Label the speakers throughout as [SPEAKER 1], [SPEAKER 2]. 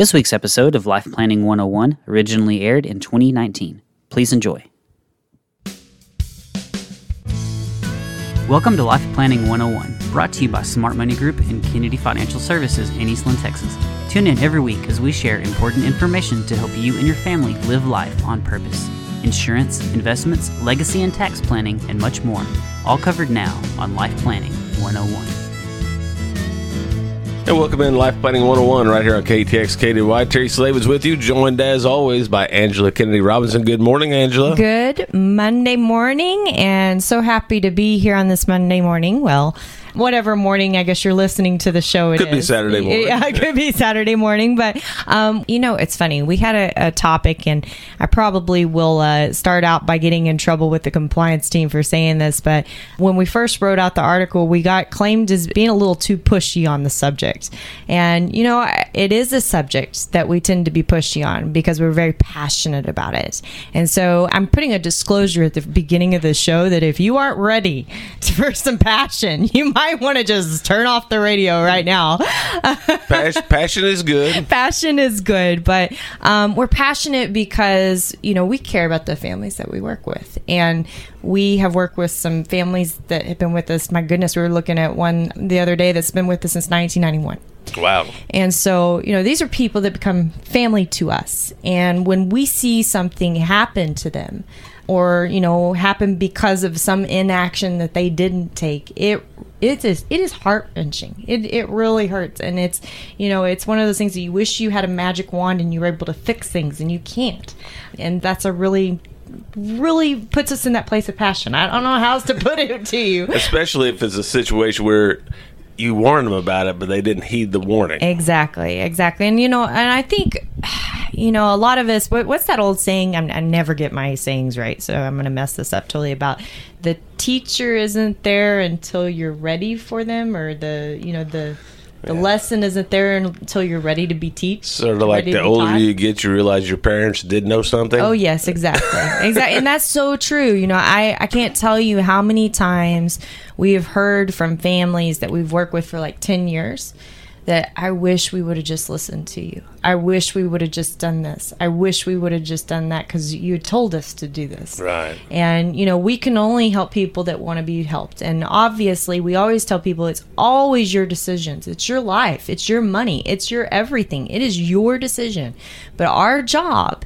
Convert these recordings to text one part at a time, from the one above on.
[SPEAKER 1] This week's episode of Life Planning 101 originally aired in 2019. Please enjoy. Welcome to Life Planning 101, brought to you by Smart Money Group and Kennedy Financial Services in Eastland, Texas. Tune in every week as we share important information to help you and your family live life on purpose. Insurance, investments, legacy and tax planning, and much more. All covered now on Life Planning 101.
[SPEAKER 2] And welcome in Life Planning 101 right here on KTX KDY. Terry Slave is with you, joined as always by Angela Kennedy Robinson. Good morning, Angela.
[SPEAKER 3] Good Monday morning, and so happy to be here on this Monday morning. Well, whatever morning I guess you're listening to the show. It
[SPEAKER 2] Could be. Saturday morning.
[SPEAKER 3] Yeah, it could be Saturday morning. But um, you know, it's funny. We had a, a topic, and I probably will uh, start out by getting in trouble with the compliance team for saying this. But when we first wrote out the article, we got claimed as being a little too pushy on the subject. And you know, it is a subject that we tend to be pushy on because we're very passionate about it. And so I'm putting a disclosure at the beginning of the show that if you aren't ready for some passion, you might want to just turn off the radio right now.
[SPEAKER 2] Pas- passion is good.
[SPEAKER 3] passion is good, but um, we're passionate because you know we care about the families that we work with, and we have worked with some families that have been with us. My goodness, we were looking at one the other day that's been with us since 1991.
[SPEAKER 2] Wow.
[SPEAKER 3] And so, you know, these are people that become family to us. And when we see something happen to them or, you know, happen because of some inaction that they didn't take, it it is it is heart wrenching. It it really hurts. And it's you know, it's one of those things that you wish you had a magic wand and you were able to fix things and you can't. And that's a really really puts us in that place of passion. I don't know how else to put it to you.
[SPEAKER 2] Especially if it's a situation where you warned them about it, but they didn't heed the warning.
[SPEAKER 3] Exactly, exactly. And you know, and I think, you know, a lot of us. What, what's that old saying? I'm, I never get my sayings right, so I'm going to mess this up totally. About the teacher isn't there until you're ready for them, or the you know the the lesson isn't there until you're ready to be teach.
[SPEAKER 2] Sort of like the older
[SPEAKER 3] taught.
[SPEAKER 2] you get, you realize your parents did know something.
[SPEAKER 3] Oh yes, exactly, exactly, and that's so true. You know, I I can't tell you how many times we have heard from families that we've worked with for like ten years that I wish we would have just listened to you. I wish we would have just done this. I wish we would have just done that because you told us to do this.
[SPEAKER 2] Right.
[SPEAKER 3] And, you know, we can only help people that want to be helped. And obviously, we always tell people it's always your decisions. It's your life. It's your money. It's your everything. It is your decision. But our job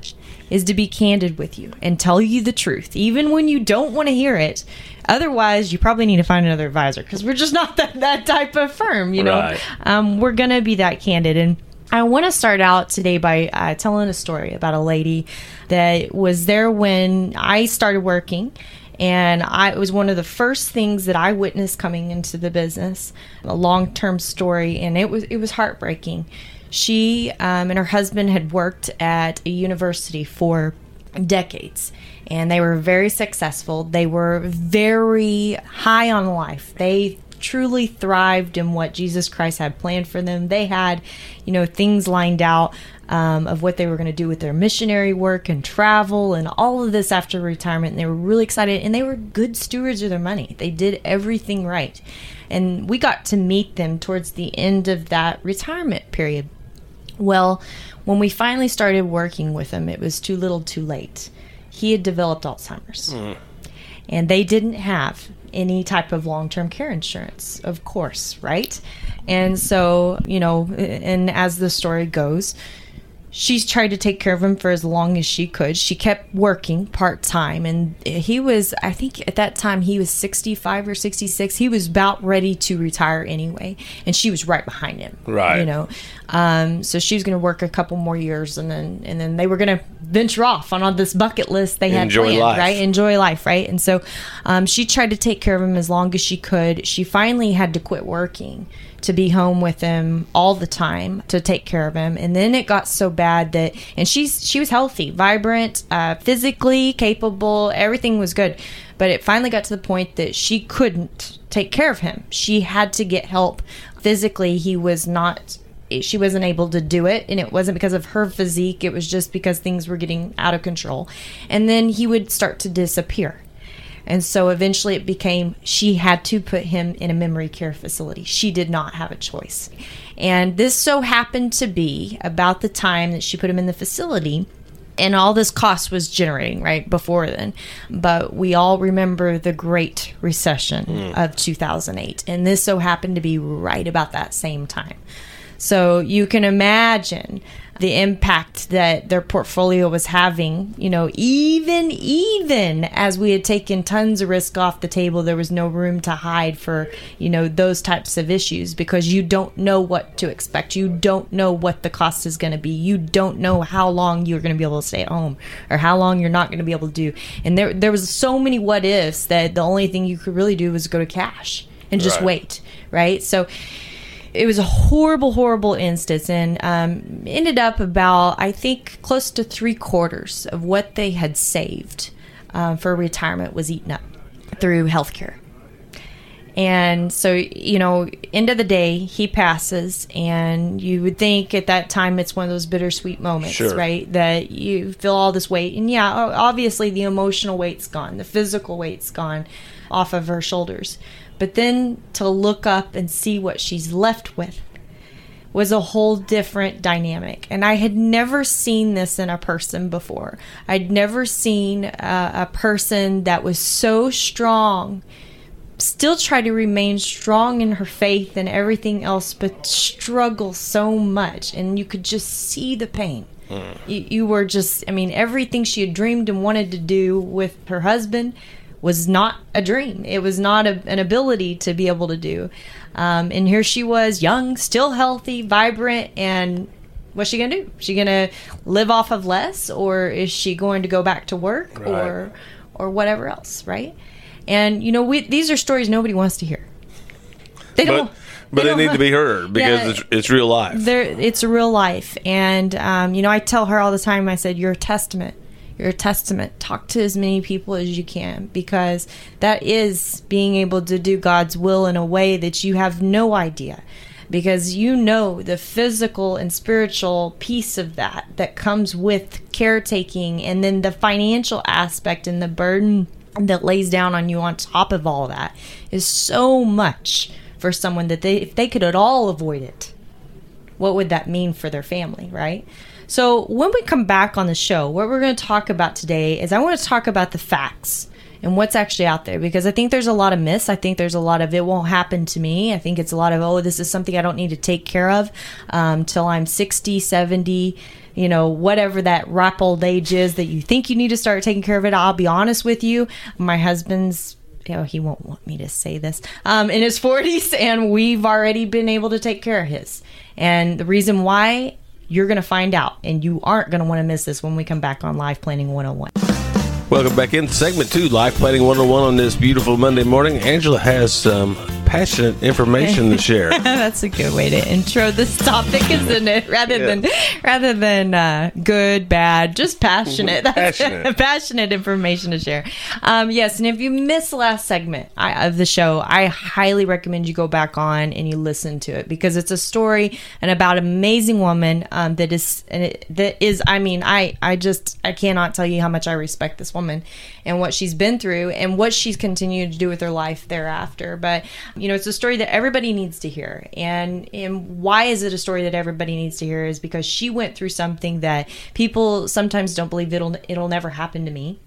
[SPEAKER 3] is to be candid with you and tell you the truth, even when you don't want to hear it. Otherwise, you probably need to find another advisor because we're just not that, that type of firm, you know.
[SPEAKER 2] Right.
[SPEAKER 3] Um, we're going to be that candid. And I want to start out today by uh, telling a story about a lady that was there when I started working. And I, it was one of the first things that I witnessed coming into the business, a long term story, and it was it was heartbreaking. She um, and her husband had worked at a university for decades and they were very successful. They were very high on life. They truly thrived in what Jesus Christ had planned for them. They had, you know, things lined out um, of what they were going to do with their missionary work and travel and all of this after retirement. And they were really excited and they were good stewards of their money. They did everything right. And we got to meet them towards the end of that retirement period. Well, when we finally started working with him, it was too little too late. He had developed Alzheimer's. Mm. And they didn't have any type of long term care insurance, of course, right? And so, you know, and as the story goes, she's tried to take care of him for as long as she could. She kept working part time, and he was, I think at that time, he was 65 or 66. He was about ready to retire anyway, and she was right behind him.
[SPEAKER 2] Right.
[SPEAKER 3] You know, um, so she was going to work a couple more years, and then and then they were going to venture off on, on this bucket list they had
[SPEAKER 2] Enjoy
[SPEAKER 3] planned,
[SPEAKER 2] life.
[SPEAKER 3] right? Enjoy life, right? And so um, she tried to take care of him as long as she could. She finally had to quit working to be home with him all the time to take care of him. And then it got so bad that and she's she was healthy vibrant uh, physically capable everything was good. But it finally got to the point that she couldn't take care of him. She had to get help physically. He was not she wasn't able to do it. And it wasn't because of her physique. It was just because things were getting out of control. And then he would start to disappear And so eventually it became she had to put him in a memory care facility. She did not have a choice. And this so happened to be about the time that she put him in the facility and all this cost was generating right before then but we all remember the great recession mm. of 2008 and this so happened to be right about that same time so you can imagine the impact that their portfolio was having, you know, even even as we had taken tons of risk off the table, there was no room to hide for, you know, those types of issues because you don't know what to expect. You don't know what the cost is going to be. You don't know how long you're going to be able to stay at home or how long you're not going to be able to do. And there there was so many what ifs that the only thing you could really do was go to cash and just right. wait, right? So it was a horrible, horrible instance, and um, ended up about I think close to three quarters of what they had saved um, for retirement was eaten up through healthcare. And so, you know, end of the day, he passes, and you would think at that time it's one of those bittersweet moments, sure. right? That you feel all this weight, and yeah, obviously the emotional weight's gone, the physical weight's gone off of her shoulders. But then to look up and see what she's left with was a whole different dynamic. And I had never seen this in a person before. I'd never seen a, a person that was so strong still try to remain strong in her faith and everything else, but struggle so much. And you could just see the pain. Mm. You, you, were just, I mean, everything she had dreamed and wanted to do with her husband was not a dream. It was not a, an ability to be able to do. Um, and here she was, young, still healthy, vibrant, and what's she gonna do? Is she gonna live off of less, or is she going to go back to work, right. or or whatever else, right? And you know, we, these are stories nobody wants to hear.
[SPEAKER 2] They don't. But- but they, they need to be heard because yeah, it's, it's real life.
[SPEAKER 3] It's real life, and um, you know, I tell her all the time. I said, "You're a testament your testament. Talk to as many people as you can because that is being able to do God's will in a way that you have no idea. Because you know the physical and spiritual piece of that that comes with caretaking, and then the financial aspect and the burden that lays down on you on top of all that is so much for someone that they, if they could at all avoid it, what would that mean for their family, right? So, when we come back on the show, what we're going to talk about today is I want to talk about the facts and what's actually out there because I think there's a lot of myths. I think there's a lot of it won't happen to me. I think it's a lot of, oh, this is something I don't need to take care of um, till I'm 60, 70 you know, whatever that ripe old age is that you think you need to start taking care of it. I'll be honest with you. My husband's you know, he won't want me to say this, um, in his 40s, and we've already been able to take care of his. And the reason why you're going to find out, and you aren't going to want to miss this when we come back on Life Planning 101.
[SPEAKER 2] Welcome back in segment two, Life Planning 101 on this beautiful Monday morning. Angela has some passionate information to share.
[SPEAKER 3] That's a good way to intro this topic, isn't it? Rather yeah. than rather than uh, good, bad, just passionate. passionate. passionate information to share. Um, yes, and if you missed the last segment of the show, I highly recommend you go back on and you listen to it because it's a story and about an amazing woman um, that is that is. I mean, I I just I cannot tell you how much I respect this woman and what she's been through and what she's continued to do with her life thereafter. But you know, it's a story that everybody needs to hear. And and why is it a story that everybody needs to hear is because she went through something that people sometimes don't believe it'll it'll never happen to me.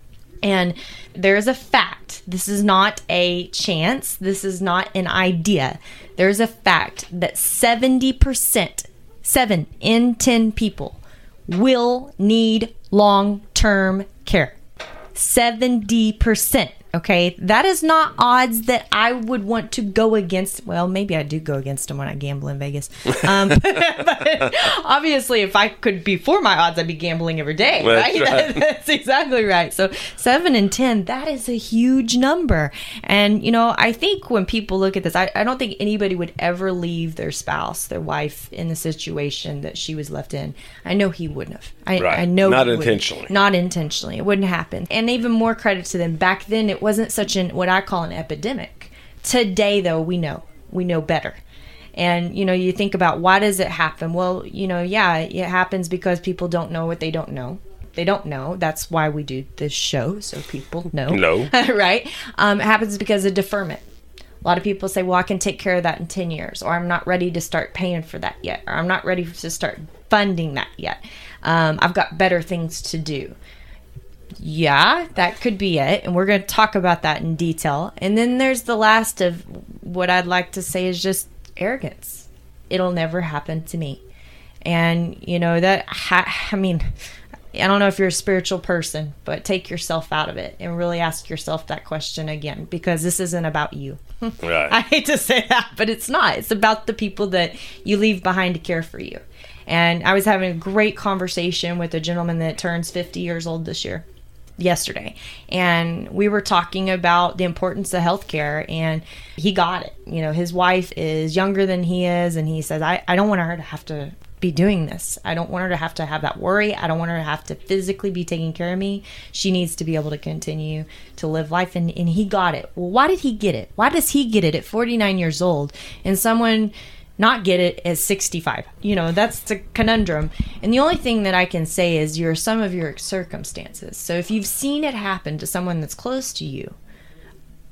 [SPEAKER 3] And there's a fact. This is not a chance. This is not an idea. There's a fact that 70%, 7 in 10 people will need long term care. 70%. Okay, that is not odds that I would want to go against. Well, maybe I do go against them when I gamble in Vegas. Um, but obviously, if I could be for my odds, I'd be gambling every day. That's right? right. That's exactly right. So seven and ten, that is a huge number. And you know, I think when people look at this, I, I don't think anybody would ever leave their spouse, their wife, in the situation that she was left in. I know he wouldn't have. I, right. I know
[SPEAKER 2] not intentionally.
[SPEAKER 3] Wouldn't. Intentionally. It wouldn't happen. And even more credit to them. Back then, it wasn't such an what I call an epidemic. Today, though, we know we know better. And you know, you think about why does it happen? Well, you know, yeah, it happens because people don't know what they don't know. They don't know. That's why we do this show, so people know.
[SPEAKER 2] No.
[SPEAKER 3] right? Um, it happens because of deferment. A lot of people say, well, I can take care of that in 10 years, or I'm not ready to start paying for that yet, or I'm not ready to start funding that yet. Um, I've got better things to do. Yeah, that could be it. And we're going to talk about that in detail. And then there's the last of what I'd like to say is just arrogance. It'll never happen to me. And, you know, that, ha- I mean, I don't know if you're a spiritual person, but take yourself out of it and really ask yourself that question again because this isn't about you.
[SPEAKER 2] Right.
[SPEAKER 3] I hate to say that, but it's not. It's about the people that you leave behind to care for you. And I was having a great conversation with a gentleman that turns 50 years old this year yesterday. And we were talking about the importance of healthcare and he got it. You know his wife is younger than he is and he says i, I don't want her to have to be doing this. I don't want her to have to have that worry. I don't want her to have to physically be taking care of me. She needs to be able to continue to live life. And, and he got it. Well why did he get it? Why does he get it at 49 years old? And someone not get it as 65 you know that's the conundrum. And the only thing that i can say is you're some of your circumstances. So if you've seen it happen to someone that's close to you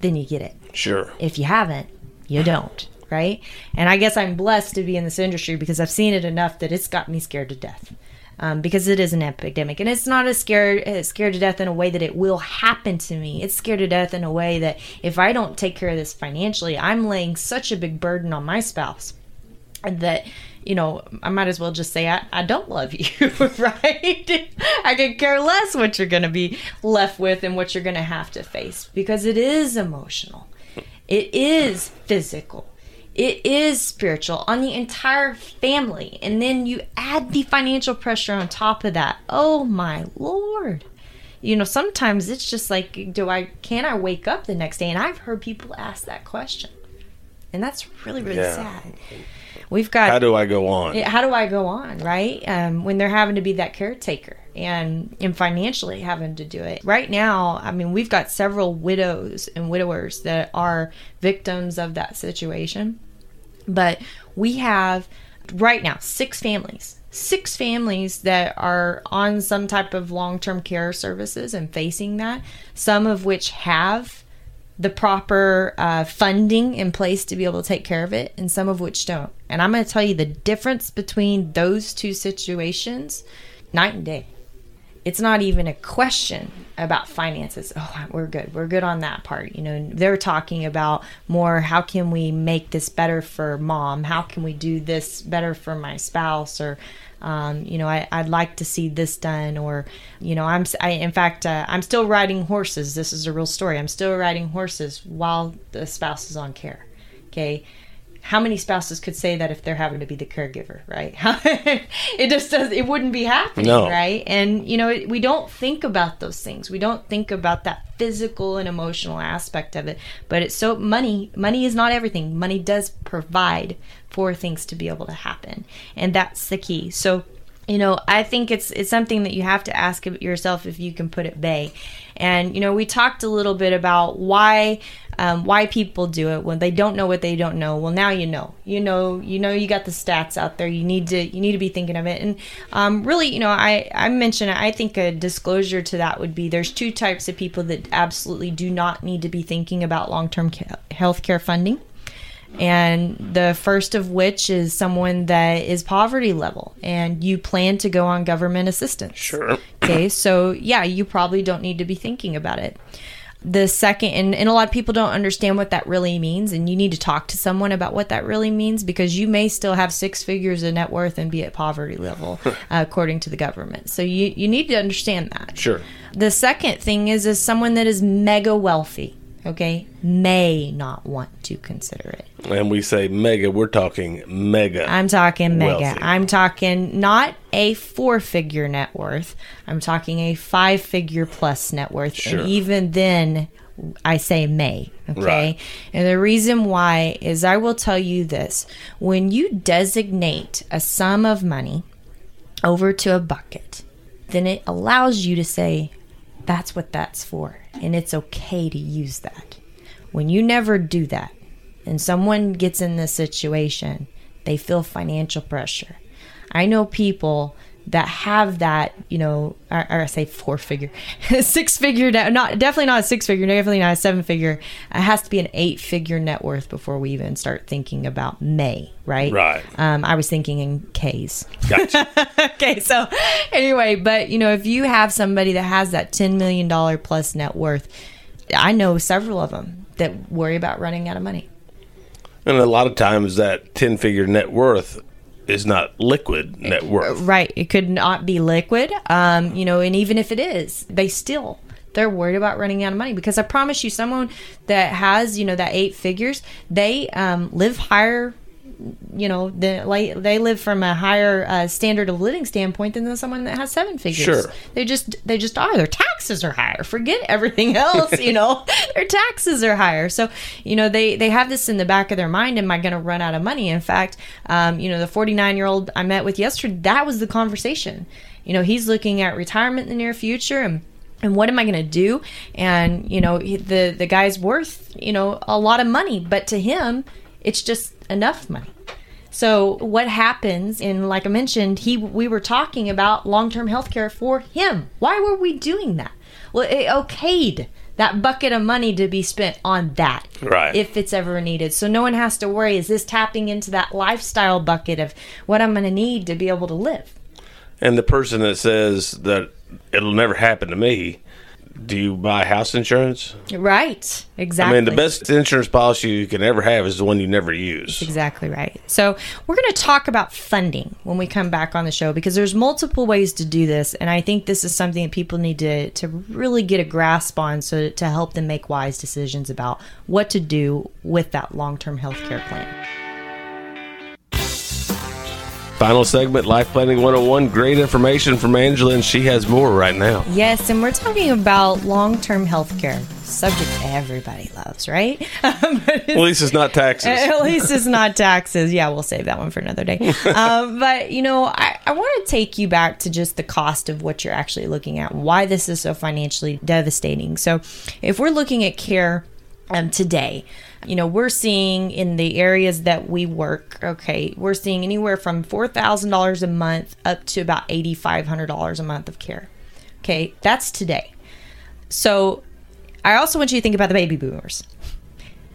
[SPEAKER 3] then you get it.
[SPEAKER 2] Sure.
[SPEAKER 3] if you haven't you don't right? And i guess i'm blessed to be in this industry because i've seen it enough that it's got me scared to death um, because it is an epidemic. And it's not as scared uh, scared to death in a way that it will happen to me. It's scared to death in a way that if i don't take care of this financially i'm laying such a big burden on my spouse that you know i might as well just say i, I don't love you right? I could care less what you're going to be left with and what you're going to have to face because it is emotional. It is physical. It is spiritual on the entire family. And then you add the financial pressure on top of that. Oh my lord. You know sometimes it's just like do i can i wake up the next day? And i've heard people ask that question and that's really really
[SPEAKER 2] Yeah.
[SPEAKER 3] sad we've got
[SPEAKER 2] How do I go on?
[SPEAKER 3] how do I go on, right? Um, when they're having to be that caretaker and and financially having to do it. Right now, I mean, we've got several widows and widowers that are victims of that situation. But we have right now six families. Six families that are on some type of long term care services and facing that, some of which have the proper uh, funding in place to be able to take care of it, and some of which don't. And I'm going to tell you the difference between those two situations night and day. It's not even a question about finances. Oh, we're good. We're good on that part. You know, they're talking about more how can we make this better for mom? How can we do this better for my spouse? Or, um, you know, I, I'd like to see this done. Or, you know, I'm, I, in fact, uh, I'm still riding horses. This is a real story. I'm still riding horses while the spouse is on care. Okay how many spouses could say that if they're having to be the caregiver, right? it just does. It wouldn't be happening,
[SPEAKER 2] No.
[SPEAKER 3] right? And you know, it- we don't think about those things. We don't think about that physical and emotional aspect of it. But it's so money. Money is not everything. Money does provide for things to be able to happen, and that's the key. So you know i think it's it's something that you have to ask yourself if you can put at bay. And you know we talked a little bit about why um, why people do it when they don't know what they don't know. Well now you know. You know you know you got the stats out there. You need to you need to be thinking of it. And um, really you know i i mentioned i think a disclosure to that would be there's two types of people that absolutely do not need to be thinking about long-term ca- health care funding and the first of which is someone that is poverty level and you plan to go on government assistance.
[SPEAKER 2] Sure.
[SPEAKER 3] Okay, so yeah, you probably don't need to be thinking about it. The second, and, and a lot of people don't understand what that really means, and you need to talk to someone about what that really means because you may still have six figures of net worth and be at poverty level, uh, according to the government. So you, you need to understand that.
[SPEAKER 2] Sure.
[SPEAKER 3] The second thing is is someone that is mega wealthy, okay, may not want to consider it.
[SPEAKER 2] And we say mega, we're talking mega.
[SPEAKER 3] I'm talking mega.
[SPEAKER 2] Wealthy.
[SPEAKER 3] I'm talking not a four figure net worth. I'm talking a five figure plus net worth.
[SPEAKER 2] Sure.
[SPEAKER 3] And even then, I say may. Okay.
[SPEAKER 2] Right.
[SPEAKER 3] And the reason why is I will tell you this when you designate a sum of money over to a bucket, then it allows you to say, that's what that's for. And it's okay to use that. When you never do that, and someone gets in this situation, they feel financial pressure. I know people that have that, you know, or, or I say four figure, six figure, net, not definitely not a six figure, definitely not a seven figure. It has to be an eight figure net worth before we even start thinking about May, right?
[SPEAKER 2] Right.
[SPEAKER 3] Um, I was thinking in K's.
[SPEAKER 2] Gotcha.
[SPEAKER 3] okay, so anyway, but you know, if you have somebody that has that $10 million plus net worth, I know several of them that worry about running out of money.
[SPEAKER 2] And a lot of times that 10 figure net worth is not liquid net worth.
[SPEAKER 3] Right. It could not be liquid. Um, you know, and even if it is, they still they're worried about running out of money because I promise you, someone that has you know that eight figures, they um, live higher. You know, the, like they live from a higher uh, standard of living standpoint than someone that has seven figures.
[SPEAKER 2] Sure.
[SPEAKER 3] they just they just are. Their taxes are higher. Forget everything else. You know, their taxes are higher. So you know they they have this in the back of their mind. Am I going to run out of money? In fact, um, you know, the 49 year old I met with yesterday, that was the conversation. You know, he's looking at retirement in the near future and and what am I going to do? And you know, the the guy's worth you know a lot of money, but to him, it's just enough money. So what happens? And like I mentioned, he we were talking about long term health care for him. Why were we doing that? Well, it okayed that bucket of money to be spent on that
[SPEAKER 2] Right.
[SPEAKER 3] if it's ever needed. So no one has to worry. Is this tapping into that lifestyle bucket of what I'm going to need to be able to live?
[SPEAKER 2] And the person that says that it'll never happen to me, do you buy house insurance?
[SPEAKER 3] Right. Exactly.
[SPEAKER 2] I mean, the best insurance policy you can ever have is the one you never use.
[SPEAKER 3] Exactly right. So, we're going to talk about funding when we come back on the show because there's multiple ways to do this. And I think this is something that people need to, to really get a grasp on so to help them make wise decisions about what to do with that long term health care plan.
[SPEAKER 2] Final segment, Life Planning 101. Great information from Angela, and she has more right now.
[SPEAKER 3] Yes, and we're talking about long term health care, subject everybody loves, right?
[SPEAKER 2] At least it's not taxes.
[SPEAKER 3] At least it's not taxes. Yeah, we'll save that one for another day. um, but, you know, I, I want to take you back to just the cost of what you're actually looking at, why this is so financially devastating. So, if we're looking at care um, today, you know, we're seeing in the areas that we work, okay, we're seeing anywhere from $4,000 a month up to about $8,500 a month of care. Okay, that's today. So, I also want you to think about the baby boomers.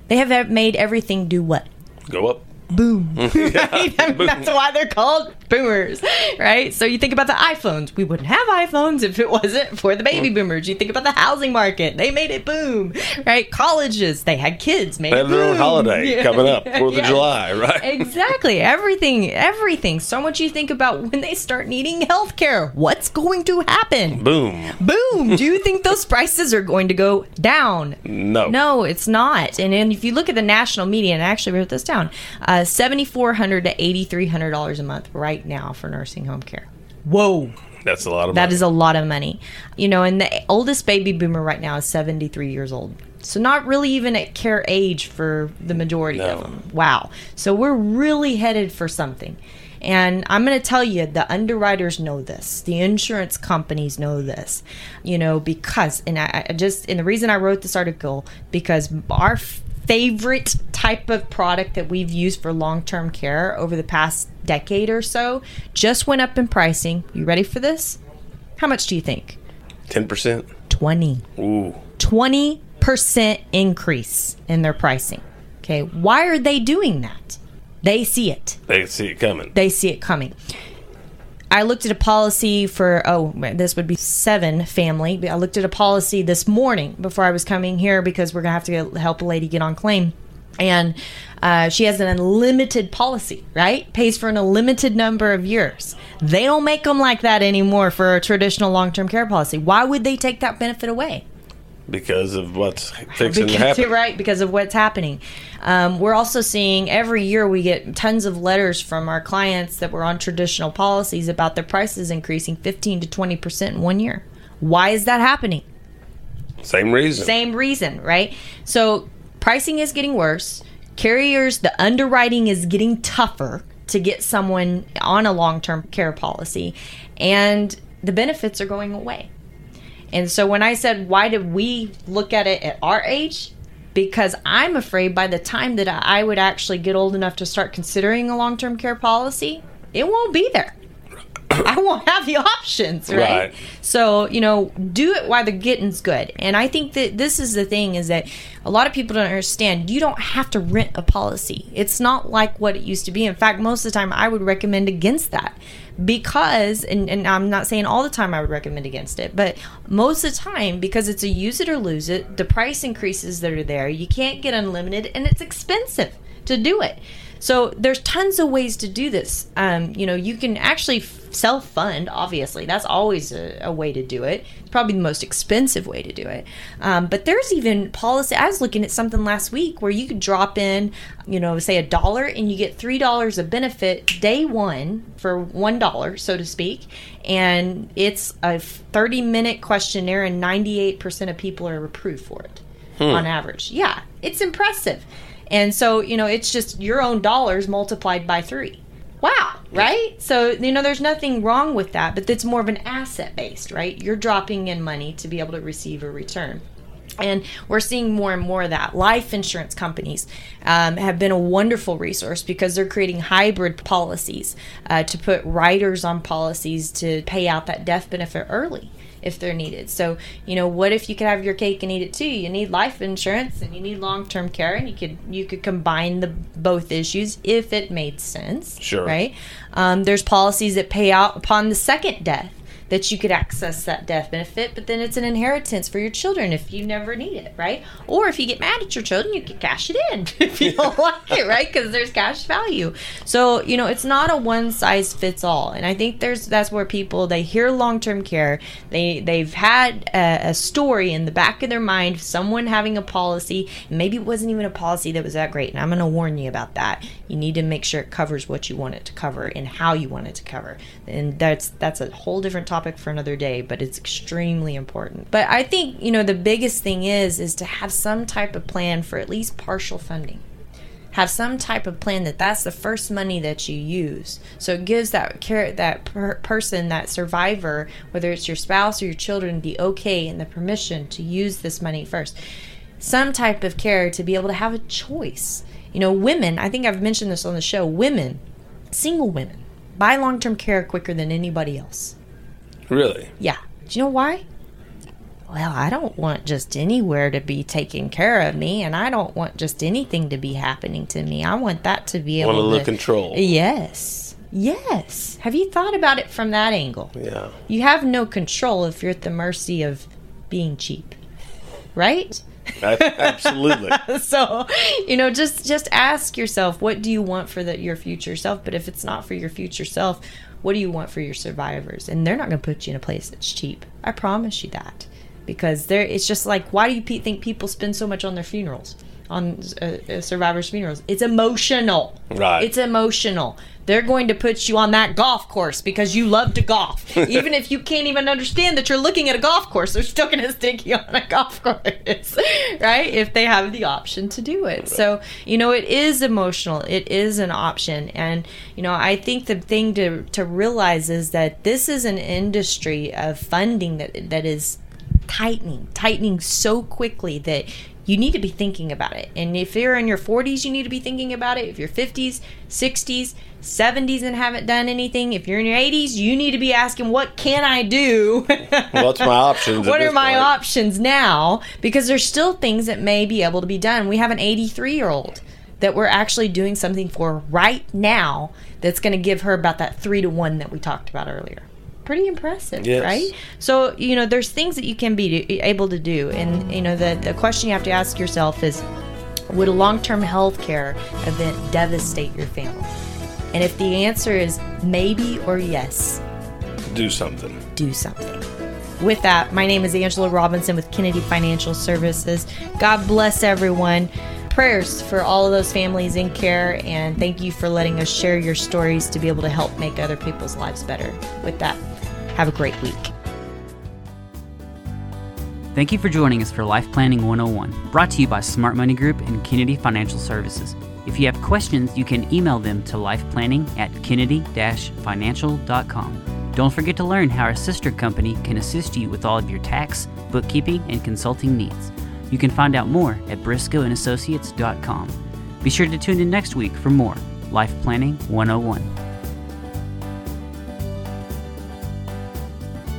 [SPEAKER 3] They have made everything do what?
[SPEAKER 2] Go up.
[SPEAKER 3] Boom. right? I mean, That's why they're called boomers, right? So you think about the iPhones. We wouldn't have iPhones if it wasn't for the baby boomers. You think about the housing market. They made it boom, right? Colleges, they had kids, made
[SPEAKER 2] They have their own holiday
[SPEAKER 3] Yeah.
[SPEAKER 2] coming up, 4th of July, right?
[SPEAKER 3] Exactly. Everything, everything. So much you think about when they start needing health care. What's going to happen?
[SPEAKER 2] Boom.
[SPEAKER 3] Boom. Do you think those prices are going to go down?
[SPEAKER 2] No.
[SPEAKER 3] No, it's not. And, and if you look at the national media, and I actually wrote this down, uh, seventy four hundred to eighty three hundred dollars a month right now for nursing home care. Whoa,
[SPEAKER 2] That's a lot of
[SPEAKER 3] that
[SPEAKER 2] money.
[SPEAKER 3] is a lot of money. You know, and the oldest baby boomer right now is seventy three years old. So not really even at care age for the majority of them. Wow. So we're really headed for something. And I'm going to tell you, the underwriters know this. The insurance companies know this, you know, because, and I, I just, and the reason I wrote this article, because our favorite type of product that we've used for long term care over the past decade or so just went up in pricing. You ready for this? How much do you think?
[SPEAKER 2] 10%.
[SPEAKER 3] 20.
[SPEAKER 2] Ooh.
[SPEAKER 3] 20% increase in their pricing. Okay. Why are they doing that? They see it
[SPEAKER 2] They see it coming.
[SPEAKER 3] they see it coming. I looked at a policy for oh this would be seven family. I looked at a policy this morning before I was coming here because we're gonna have to help a lady get on claim, and uh, she has an unlimited policy. Right, pays for an unlimited number of years. They don't make them like that anymore for a traditional long term care policy. Why would they take that benefit away?
[SPEAKER 2] because of what's fixing to happen.
[SPEAKER 3] right because of what's happening um, we're also seeing every year we get tons of letters from our clients that were on traditional policies about their prices increasing 15 to 20 percent in one year why is that happening
[SPEAKER 2] Same reason.
[SPEAKER 3] same reason right so pricing is getting worse carriers the underwriting is getting tougher to get someone on a long-term care policy and the benefits are going away and so when I said, why did we look at it at our age? Because I'm afraid by the time that I would actually get old enough to start considering a long term care policy, it won't be there. I won't have the options, right?
[SPEAKER 2] Right.
[SPEAKER 3] So, you know, do it while the getting's good. And I think that this is the thing is that a lot of people don't understand you don't have to rent a policy. It's not like what it used to be. In fact, most of the time I would recommend against that because and, and I'm not saying all the time I would recommend against it, but most of the time because it's a use it or lose it, the price increases that are there, you can't get unlimited and it's expensive to do it. So there's tons of ways to do this. Um, you know, you can actually self fund. Obviously, that's always a, a, way to do it. It's probably the most expensive way to do it. Um, but there's even policy. I was looking at something last week where you could drop in, you know, say a dollar, and you get three dollars of benefit day one for one dollar, so to speak. And it's a 30 minute questionnaire, and 98% of people are approved for it hmm. on average. Yeah, it's impressive. And so, you know, it's just your own dollars multiplied by three. Right? So, you know, there's nothing wrong with that, but it's more of an asset based, right? You're dropping in money to be able to receive a return. And we're seeing more and more of that. Life insurance companies um, have been a wonderful resource because they're creating hybrid policies uh, to put riders on policies to pay out that death benefit early if they're needed. So, you know, what if you could have your cake and eat it too? You need life insurance and you need long-term care and you could you could combine the both issues if it made sense.
[SPEAKER 2] Sure.
[SPEAKER 3] Right? Um, there's policies that pay out upon the second death that you could access that death benefit, but then it's an inheritance for your children if you never need it, right? Or if you get mad at your children, you can cash it in if you don't like it, right? Because there's cash value. So you know, it's not a one size fits all, and I think there's that's where people they hear long term care, they they've had a, a story in the back of their mind, of someone having a policy, maybe it wasn't even a policy that was that great, and I'm to warn you about that. You need to make sure it covers what you want it to cover and how you want it to cover, and that's that's a whole different topic topic for another day, but it's extremely important. But I think, you know, the biggest thing is is to have some type of plan for at least partial funding. Have some type of plan that that's the first money that you use. So it gives that care that per- person, that survivor, whether it's your spouse or your children, the okay and the permission to use this money first. Some type of care to be able to have a choice. You know, women, I think I've mentioned this on the show, women, single women, buy long term care quicker than anybody else.
[SPEAKER 2] Really?
[SPEAKER 3] Yeah. Do you know why? Well, I don't want just anywhere to be taking care of me, and I don't want just anything to be happening to me. I want that to be able
[SPEAKER 2] want a
[SPEAKER 3] to
[SPEAKER 2] control.
[SPEAKER 3] Yes. Yes. Have you thought about it from that angle?
[SPEAKER 2] Yeah.
[SPEAKER 3] You have no control if you're at the mercy of being cheap. Right?
[SPEAKER 2] Absolutely.
[SPEAKER 3] so, you know, just just ask yourself, what do you want for the, your future self? But if it's not for your future self, what do you want for your survivors? And they're not going to put you in a place that's cheap. I promise you that. Because there, it's just like, why do you think people spend so much on their funerals, on uh, uh, survivors' funerals? It's emotional.
[SPEAKER 2] Right.
[SPEAKER 3] It's emotional. They're going to put you on that golf course because you love to golf. even if you can't even understand that you're looking at a golf course, they're still going to stick you on a golf course, right? If they have the option to do it. So, you know, it is emotional. It is an option. And, you know, I think the thing to, to realize is that this is an industry of funding that that is tightening, tightening so quickly that you need to be thinking about it. And if you're in your 40s, you need to be thinking about it. If you're 50s, 60s, 70s and haven't done anything, if you're in your 80s, you need to be asking, what can I do?
[SPEAKER 2] What's my options?
[SPEAKER 3] what are my
[SPEAKER 2] point?
[SPEAKER 3] options now? Because there's still things that may be able to be done. We have an 83 year old that we're actually doing something for right now that's going to give her about that three to one that we talked about earlier pretty impressive,
[SPEAKER 2] yes.
[SPEAKER 3] right? So you know, there's things that you can be able to do, and you know, the the question you have to ask yourself is, would a long-term health care event devastate your family? And if the answer is maybe or yes,
[SPEAKER 2] do something.
[SPEAKER 3] Do something. With that, my name is Angela Robinson with Kennedy Financial Services. God bless everyone prayers for all of those families in care, and thank you for letting us share your stories to be able to help make other people's lives better. With that, have a great week.
[SPEAKER 1] Thank you for joining us for Life Planning 101, brought to you by Smart Money Group and Kennedy Financial Services. If you have questions, you can email them to lifeplanning at kennedy-financial.com. Don't forget to learn how our sister company can assist you with all of your tax, bookkeeping, and consulting needs. You can find out more at briscoeandassociates.com. Be sure to tune in next week for more Life Planning 101.